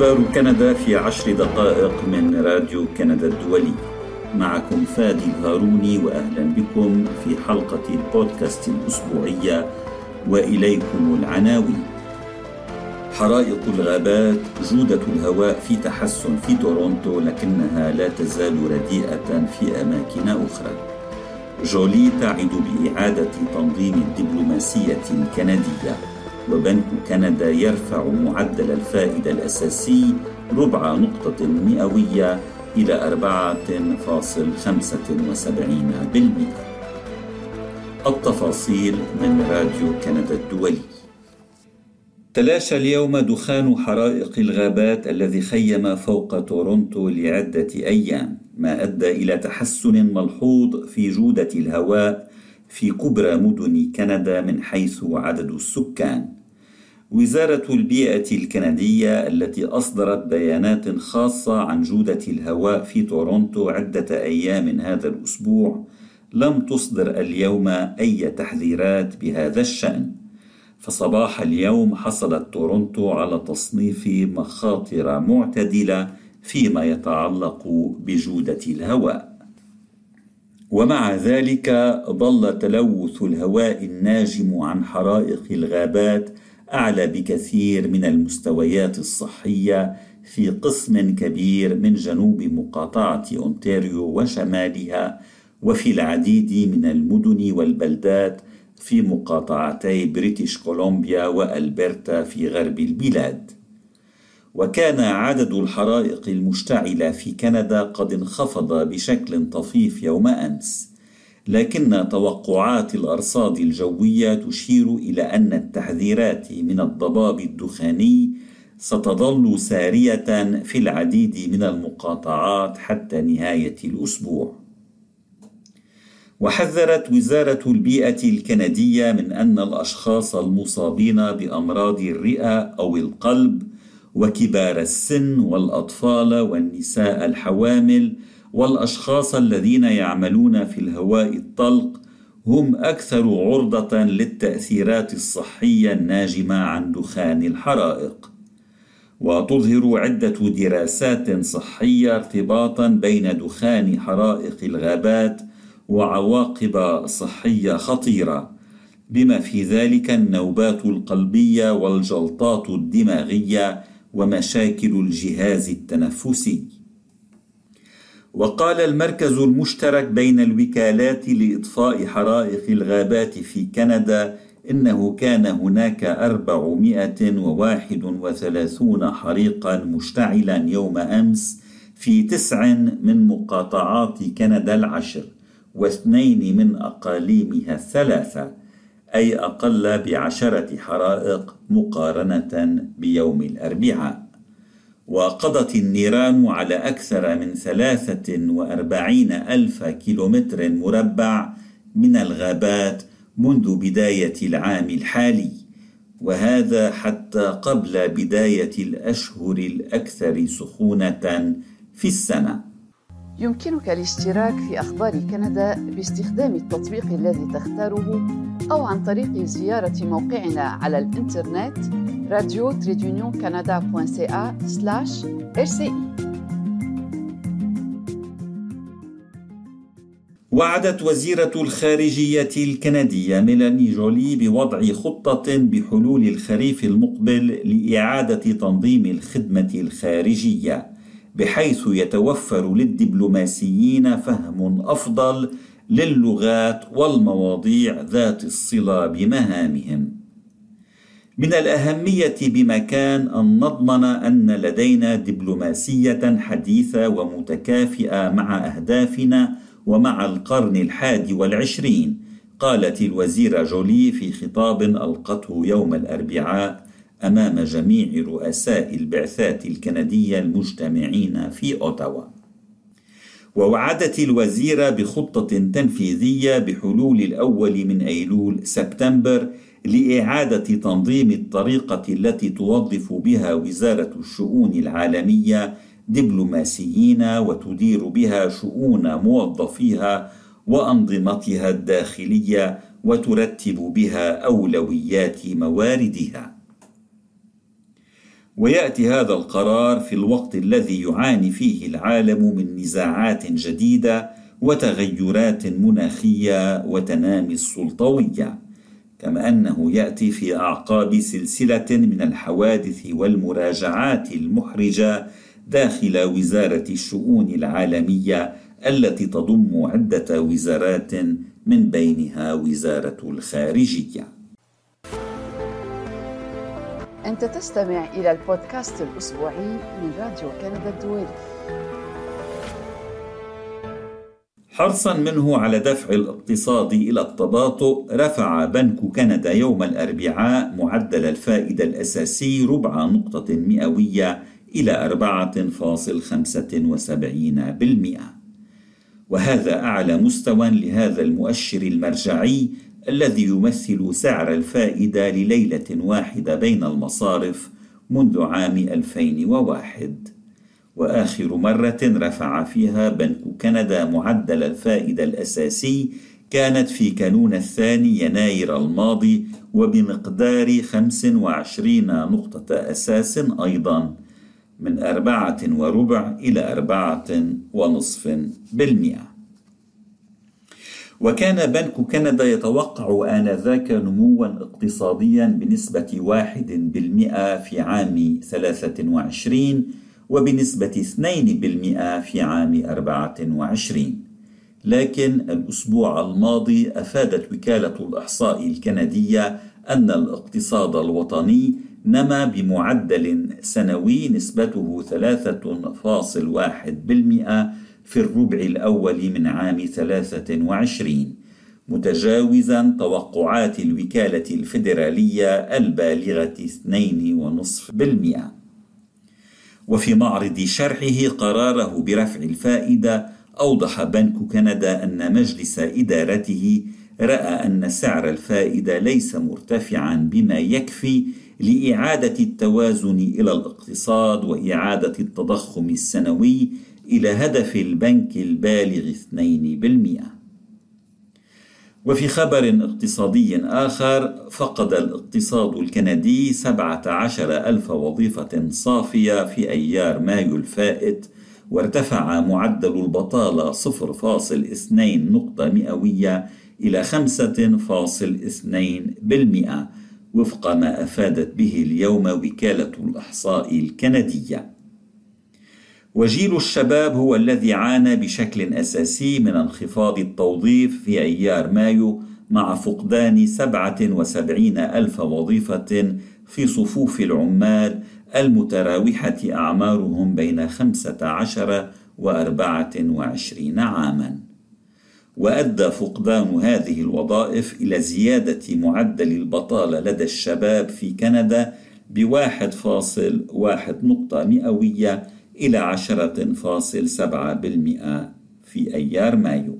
أخبار كندا في عشر دقائق من راديو كندا الدولي. معكم فادي الهاروني وأهلا بكم في حلقة البودكاست الأسبوعية وإليكم العناوين. حرائق الغابات جودة الهواء في تحسن في تورونتو لكنها لا تزال رديئة في أماكن أخرى. جولي تعد بإعادة تنظيم الدبلوماسية الكندية. وبنك كندا يرفع معدل الفائدة الأساسي ربع نقطة مئوية إلى 4.75% التفاصيل من راديو كندا الدولي. تلاشى اليوم دخان حرائق الغابات الذي خيم فوق تورونتو لعدة أيام ما أدى إلى تحسن ملحوظ في جودة الهواء في كبرى مدن كندا من حيث عدد السكان. وزارة البيئة الكندية التي أصدرت بيانات خاصة عن جودة الهواء في تورونتو عدة أيام هذا الأسبوع لم تصدر اليوم أي تحذيرات بهذا الشأن. فصباح اليوم حصلت تورونتو على تصنيف مخاطر معتدلة فيما يتعلق بجودة الهواء. ومع ذلك ظل تلوث الهواء الناجم عن حرائق الغابات أعلى بكثير من المستويات الصحية في قسم كبير من جنوب مقاطعة أونتاريو وشمالها وفي العديد من المدن والبلدات في مقاطعتي بريتش كولومبيا وألبرتا في غرب البلاد. وكان عدد الحرائق المشتعلة في كندا قد انخفض بشكل طفيف يوم أمس. لكن توقعات الأرصاد الجوية تشير إلى أن التحذيرات من الضباب الدخاني ستظل سارية في العديد من المقاطعات حتى نهاية الأسبوع. وحذرت وزارة البيئة الكندية من أن الأشخاص المصابين بأمراض الرئة أو القلب وكبار السن والأطفال والنساء الحوامل والأشخاص الذين يعملون في الهواء الطلق هم أكثر عرضة للتأثيرات الصحية الناجمة عن دخان الحرائق. وتظهر عدة دراسات صحية ارتباطا بين دخان حرائق الغابات وعواقب صحية خطيرة بما في ذلك النوبات القلبية والجلطات الدماغية ومشاكل الجهاز التنفسي وقال المركز المشترك بين الوكالات لإطفاء حرائق الغابات في كندا إنه كان هناك 431 حريقا مشتعلا يوم أمس في تسع من مقاطعات كندا العشر واثنين من أقاليمها الثلاثة أي أقل بعشرة حرائق مقارنة بيوم الأربعاء. وقضت النيران على أكثر من ثلاثة وأربعين ألف كيلومتر مربع من الغابات منذ بداية العام الحالي وهذا حتى قبل بداية الأشهر الأكثر سخونة في السنة. يمكنك الاشتراك في أخبار كندا باستخدام التطبيق الذي تختاره أو عن طريق زيارة موقعنا على الإنترنت راديو كندا.ca rci وعدت وزيرة الخارجية الكندية ميلاني جولي بوضع خطة بحلول الخريف المقبل لإعادة تنظيم الخدمة الخارجية. بحيث يتوفر للدبلوماسيين فهم أفضل للغات والمواضيع ذات الصلة بمهامهم. من الأهمية بمكان أن نضمن أن لدينا دبلوماسية حديثة ومتكافئة مع أهدافنا ومع القرن الحادي والعشرين قالت الوزيرة جولي في خطاب ألقته يوم الأربعاء أمام جميع رؤساء البعثات الكندية المجتمعين في أوتاوا. ووعدت الوزيره بخطة تنفيذية بحلول الأول من أيلول سبتمبر لإعادة تنظيم الطريقة التي توظف بها وزارة الشؤون العالمية دبلوماسيين وتدير بها شؤون موظفيها وأنظمتها الداخلية وترتب بها أولويات مواردها. ويأتي هذا القرار في الوقت الذي يعاني فيه العالم من نزاعات جديدة وتغيرات مناخية وتنامي السلطوية كما أنه يأتي في أعقاب سلسلة من الحوادث والمراجعات المحرجة داخل وزارة الشؤون العالمية التي تضم عدة وزارات من بينها وزارة الخارجية. أنت تستمع إلى البودكاست الأسبوعي من راديو كندا الدولي. حرصا منه على دفع الاقتصاد إلى التباطؤ رفع بنك كندا يوم الأربعاء معدل الفائدة الأساسي ربع نقطة مئوية إلى 4.75% وهذا أعلى مستوى لهذا المؤشر المرجعي الذي يمثل سعر الفائدة لليلة واحدة بين المصارف منذ عام 2001 وآخر مرة رفع فيها بنك كندا معدل الفائدة الأساسي كانت في كانون الثاني يناير الماضي وبمقدار 25 نقطة أساس أيضا من أربعة وربع إلى أربعة ونصف بالمئة. وكان بنك كندا يتوقع آنذاك نموا اقتصاديا بنسبة واحد بالمئة في عام 23 وبنسبة 2% في عام 24 لكن الأسبوع الماضي أفادت وكالة الإحصاء الكندية أن الاقتصاد الوطني نما بمعدل سنوي نسبته 3.1% في الربع الأول من عام 23 متجاوزا توقعات الوكالة الفيدرالية البالغة 2.5% وفي معرض شرحه قراره برفع الفائدة أوضح بنك كندا أن مجلس إدارته رأى أن سعر الفائدة ليس مرتفعا بما يكفي لإعادة التوازن إلى الاقتصاد وإعادة التضخم السنوي إلى هدف البنك البالغ 2%. وفي خبر اقتصادي آخر فقد الاقتصاد الكندي 17 ألف وظيفة صافية في أيار مايو الفائت وارتفع معدل البطالة 0.2 نقطة مئوية إلى 5.2% وفق ما أفادت به اليوم وكالة الإحصاء الكندية. وجيل الشباب هو الذي عانى بشكل أساسي من انخفاض التوظيف في أيار مايو مع فقدان 77 ألف وظيفة في صفوف العمال المتراوحة أعمارهم بين 15 و 24 عاماً. وأدى فقدان هذه الوظائف إلى زيادة معدل البطالة لدى الشباب في كندا بواحد فاصل واحد نقطة مئوية إلى عشرة فاصل سبعة بالمئة في أيار مايو.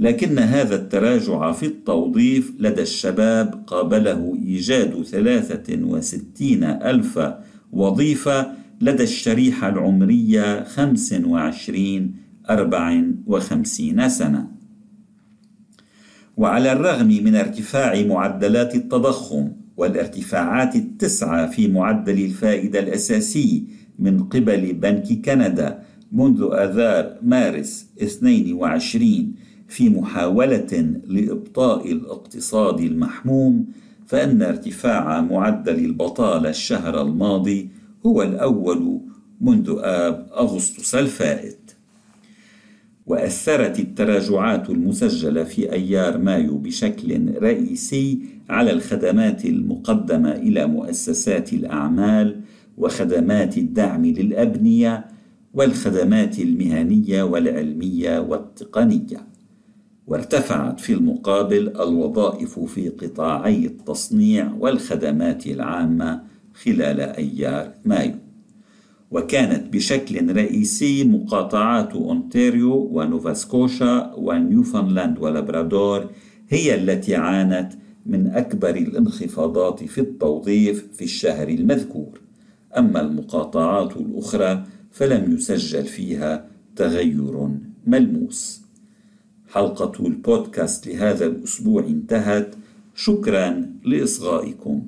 لكن هذا التراجع في التوظيف لدى الشباب قابله إيجاد ثلاثة وستين ألف وظيفة لدى الشريحة العمرية خمس وعشرين أربع وخمسين سنة. وعلى الرغم من ارتفاع معدلات التضخم والارتفاعات التسعة في معدل الفائدة الأساسي من قبل بنك كندا منذ آذار مارس 22 في محاولة لإبطاء الاقتصاد المحموم فإن ارتفاع معدل البطالة الشهر الماضي هو الأول منذ آب أغسطس الفائت. وأثرت التراجعات المسجلة في أيار مايو بشكل رئيسي على الخدمات المقدمة إلى مؤسسات الأعمال وخدمات الدعم للأبنية والخدمات المهنية والعلمية والتقنية. وارتفعت في المقابل الوظائف في قطاعي التصنيع والخدمات العامة خلال أيار مايو. وكانت بشكل رئيسي مقاطعات أونتاريو ونوفاسكوشا ونيوفنلاند ولابرادور هي التي عانت من أكبر الانخفاضات في التوظيف في الشهر المذكور. أما المقاطعات الأخرى فلم يسجل فيها تغير ملموس. حلقة البودكاست لهذا الأسبوع انتهت. شكرا لإصغائكم.